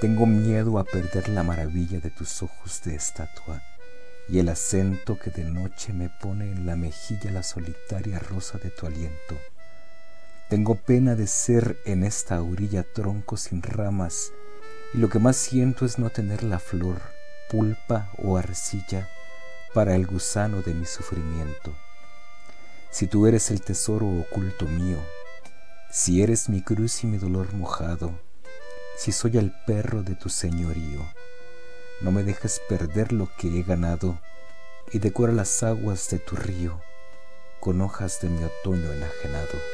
Tengo miedo a perder la maravilla de tus ojos de estatua y el acento que de noche me pone en la mejilla la solitaria rosa de tu aliento. Tengo pena de ser en esta orilla tronco sin ramas y lo que más siento es no tener la flor, pulpa o arcilla para el gusano de mi sufrimiento. Si tú eres el tesoro oculto mío, si eres mi cruz y mi dolor mojado, si soy el perro de tu señorío. No me dejes perder lo que he ganado y decora las aguas de tu río con hojas de mi otoño enajenado.